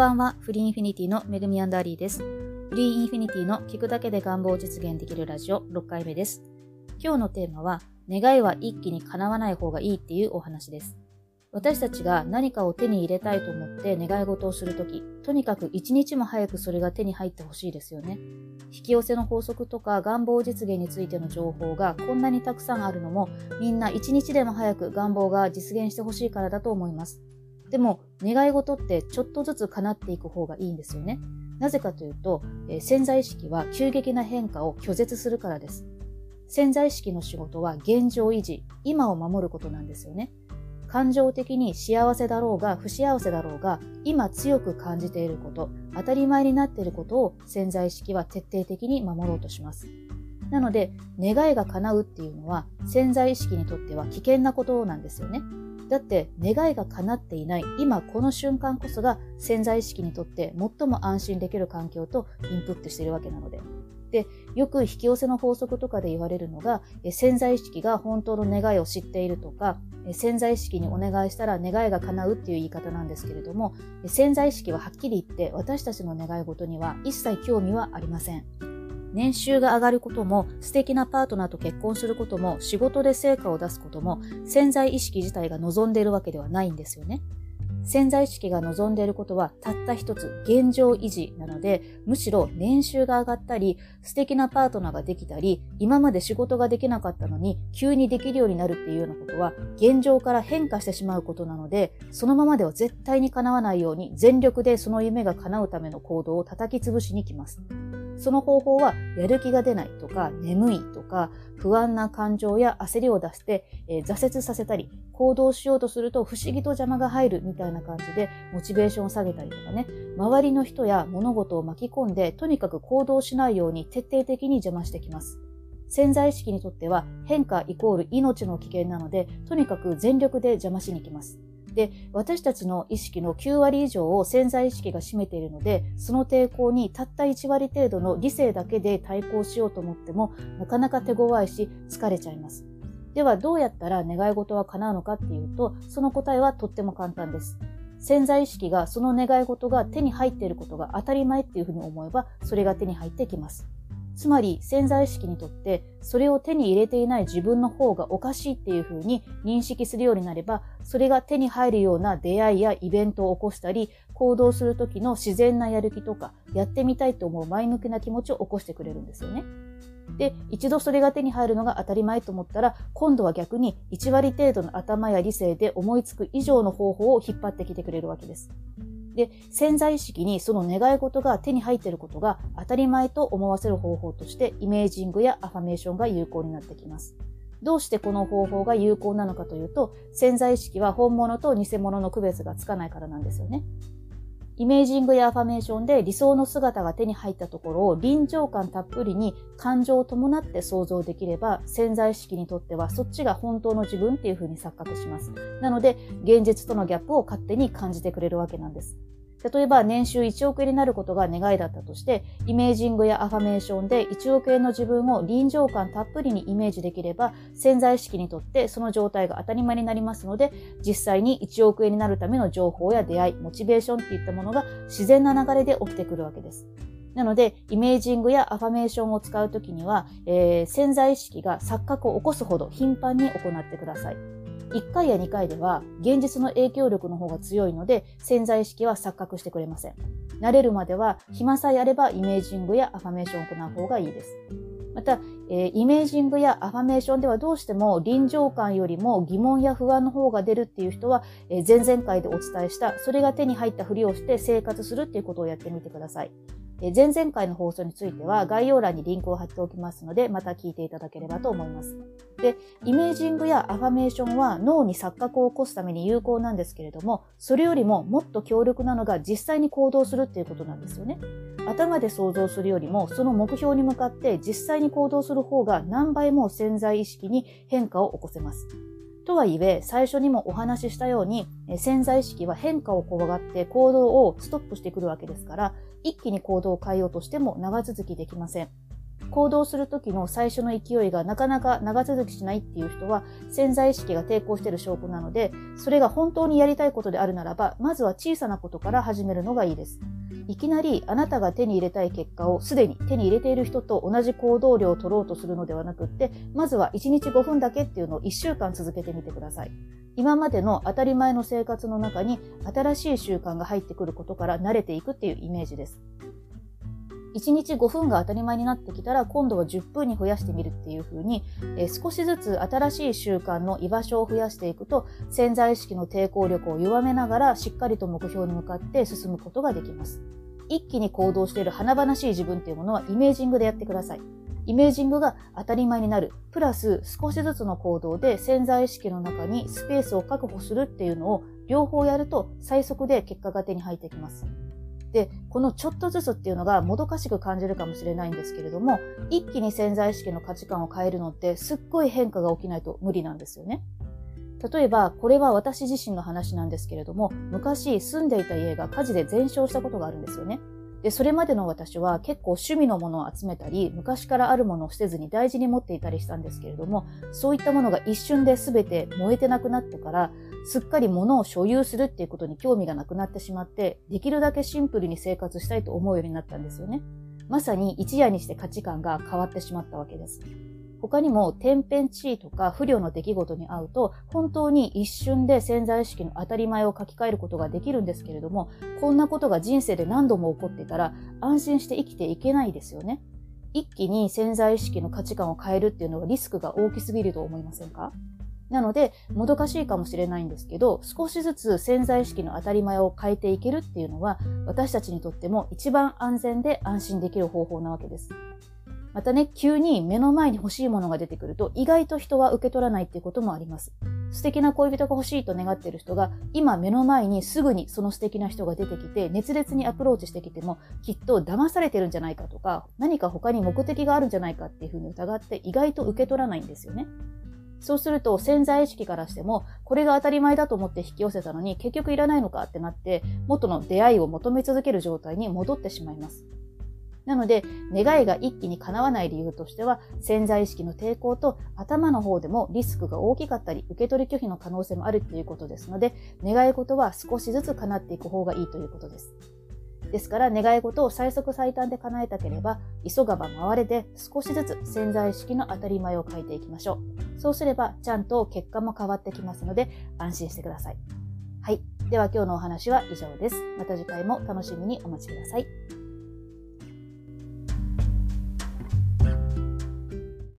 ばんは、フリーインフィニティのめぐみアンダーリーです。フリーインフィニティの聞くだけで願望を実現できるラジオ6回目です。今日のテーマは、願いは一気に叶わない方がいいっていうお話です。私たちが何かを手に入れたいと思って願い事をするとき、とにかく一日も早くそれが手に入ってほしいですよね。引き寄せの法則とか願望実現についての情報がこんなにたくさんあるのも、みんな一日でも早く願望が実現してほしいからだと思います。でも、願い事ってちょっとずつ叶っていく方がいいんですよね。なぜかというと、えー、潜在意識は急激な変化を拒絶するからです。潜在意識の仕事は現状維持、今を守ることなんですよね。感情的に幸せだろうが不幸せだろうが、今強く感じていること、当たり前になっていることを潜在意識は徹底的に守ろうとします。なので、願いが叶うっていうのは潜在意識にとっては危険なことなんですよね。だって願いが叶っていない今この瞬間こそが潜在意識にとって最も安心できる環境とインプットしているわけなので。で、よく引き寄せの法則とかで言われるのが、潜在意識が本当の願いを知っているとか、潜在意識にお願いしたら願いが叶うっていう言い方なんですけれども、潜在意識ははっきり言って私たちの願い事には一切興味はありません。年収が上がることも、素敵なパートナーと結婚することも、仕事で成果を出すことも、潜在意識自体が望んでいるわけではないんですよね。潜在意識が望んでいることはたった一つ現状維持なので、むしろ年収が上がったり、素敵なパートナーができたり、今まで仕事ができなかったのに急にできるようになるっていうようなことは現状から変化してしまうことなので、そのままでは絶対に叶わないように全力でその夢が叶うための行動を叩き潰しに来ます。その方法は、やる気が出ないとか、眠いとか、不安な感情や焦りを出して、えー、挫折させたり、行動しようとすると不思議と邪魔が入るみたいな感じで、モチベーションを下げたりとかね、周りの人や物事を巻き込んで、とにかく行動しないように徹底的に邪魔してきます。潜在意識にとっては変化イコール命の危険なので、とにかく全力で邪魔しに来ます。で、私たちの意識の9割以上を潜在意識が占めているので、その抵抗にたった1割程度の理性だけで対抗しようと思っても、なかなか手強いし疲れちゃいます。では、どうやったら願い事は叶うのかっていうと、その答えはとっても簡単です。潜在意識がその願い事が手に入っていることが当たり前っていうふうに思えば、それが手に入ってきます。つまり潜在意識にとってそれを手に入れていない自分の方がおかしいっていうふうに認識するようになればそれが手に入るような出会いやイベントを起こしたり行動する時の自然なやる気とかやってみたいと思う前向きな気持ちを起こしてくれるんですよね。で、一度それが手に入るのが当たり前と思ったら、今度は逆に1割程度の頭や理性で思いつく以上の方法を引っ張ってきてくれるわけです。で、潜在意識にその願い事が手に入っていることが当たり前と思わせる方法としてイメージングやアファメーションが有効になってきます。どうしてこの方法が有効なのかというと、潜在意識は本物と偽物の区別がつかないからなんですよね。イメージングやアファメーションで理想の姿が手に入ったところを臨場感たっぷりに感情を伴って想像できれば潜在意識にとってはそっちが本当の自分っていう風に錯覚します。なので現実とのギャップを勝手に感じてくれるわけなんです。例えば年収1億円になることが願いだったとして、イメージングやアファメーションで1億円の自分を臨場感たっぷりにイメージできれば、潜在意識にとってその状態が当たり前になりますので、実際に1億円になるための情報や出会い、モチベーションっていったものが自然な流れで起きてくるわけです。なので、イメージングやアファメーションを使うときには、えー、潜在意識が錯覚を起こすほど頻繁に行ってください。1回や2回では現実の影響力の方が強いので潜在意識は錯覚してくれません。慣れるまでは暇さえあればイメージングやアファメーションを行う方がいいです。また、えー、イメージングやアファメーションではどうしても臨場感よりも疑問や不安の方が出るっていう人は、えー、前々回でお伝えしたそれが手に入ったふりをして生活するっていうことをやってみてください。前々回の放送については概要欄にリンクを貼っておきますので、また聞いていただければと思います。で、イメージングやアファメーションは脳に錯覚を起こすために有効なんですけれども、それよりももっと強力なのが実際に行動するっていうことなんですよね。頭で想像するよりも、その目標に向かって実際に行動する方が何倍も潜在意識に変化を起こせます。とはいえ、最初にもお話ししたように、潜在意識は変化を怖がって行動をストップしてくるわけですから、一気に行動を変えようとしても長続きできません。行動する時の最初の勢いがなかなか長続きしないっていう人は潜在意識が抵抗している証拠なので、それが本当にやりたいことであるならば、まずは小さなことから始めるのがいいです。いきなりあなたが手に入れたい結果をすでに手に入れている人と同じ行動量を取ろうとするのではなくって、まずは1日5分だけっていうのを1週間続けてみてください。今までの当たり前の生活の中に新しい習慣が入ってくることから慣れていくっていうイメージです。1日5分が当たり前になってきたら今度は10分に増やしてみるっていう風に、えー、少しずつ新しい習慣の居場所を増やしていくと潜在意識の抵抗力を弱めながらしっかりと目標に向かって進むことができます。一気に行動している華々しい自分っていうものはイメージングでやってください。イメージングが当たり前になる。プラス少しずつの行動で潜在意識の中にスペースを確保するっていうのを両方やると最速で結果が手に入ってきます。で、このちょっとずつっていうのがもどかしく感じるかもしれないんですけれども、一気に潜在意識の価値観を変えるのってすっごい変化が起きないと無理なんですよね。例えば、これは私自身の話なんですけれども、昔住んでいた家が火事で全焼したことがあるんですよね。で、それまでの私は結構趣味のものを集めたり、昔からあるものを捨てずに大事に持っていたりしたんですけれども、そういったものが一瞬で全て燃えてなくなってから、すっかり物を所有するっていうことに興味がなくなってしまって、できるだけシンプルに生活したいと思うようになったんですよね。まさに一夜にして価値観が変わってしまったわけです。他にも天変地異とか不良の出来事に遭うと本当に一瞬で潜在意識の当たり前を書き換えることができるんですけれどもこんなことが人生で何度も起こってたら安心して生きていけないですよね。一気に潜在意識の価値観を変えるっていうのはリスクが大きすぎると思いませんか？なので、もどかしいかもしれないんですけど、少しずつ潜在意識の当たり前を変えていけるっていうのは、私たちにとっても一番安全で安心できる方法なわけです。またね、急に目の前に欲しいものが出てくると、意外と人は受け取らないっていうこともあります。素敵な恋人が欲しいと願っている人が、今目の前にすぐにその素敵な人が出てきて、熱烈にアプローチしてきても、きっと騙されてるんじゃないかとか、何か他に目的があるんじゃないかっていうふうに疑って、意外と受け取らないんですよね。そうすると潜在意識からしても、これが当たり前だと思って引き寄せたのに、結局いらないのかってなって、元の出会いを求め続ける状態に戻ってしまいます。なので、願いが一気に叶わない理由としては、潜在意識の抵抗と頭の方でもリスクが大きかったり、受け取り拒否の可能性もあるっていうことですので、願い事は少しずつ叶っていく方がいいということです。ですから願い事を最速最短で叶えたければ、急がば回れで少しずつ潜在意識の当たり前を変えていきましょう。そうすればちゃんと結果も変わってきますので安心してください。はい。では今日のお話は以上です。また次回も楽しみにお待ちください。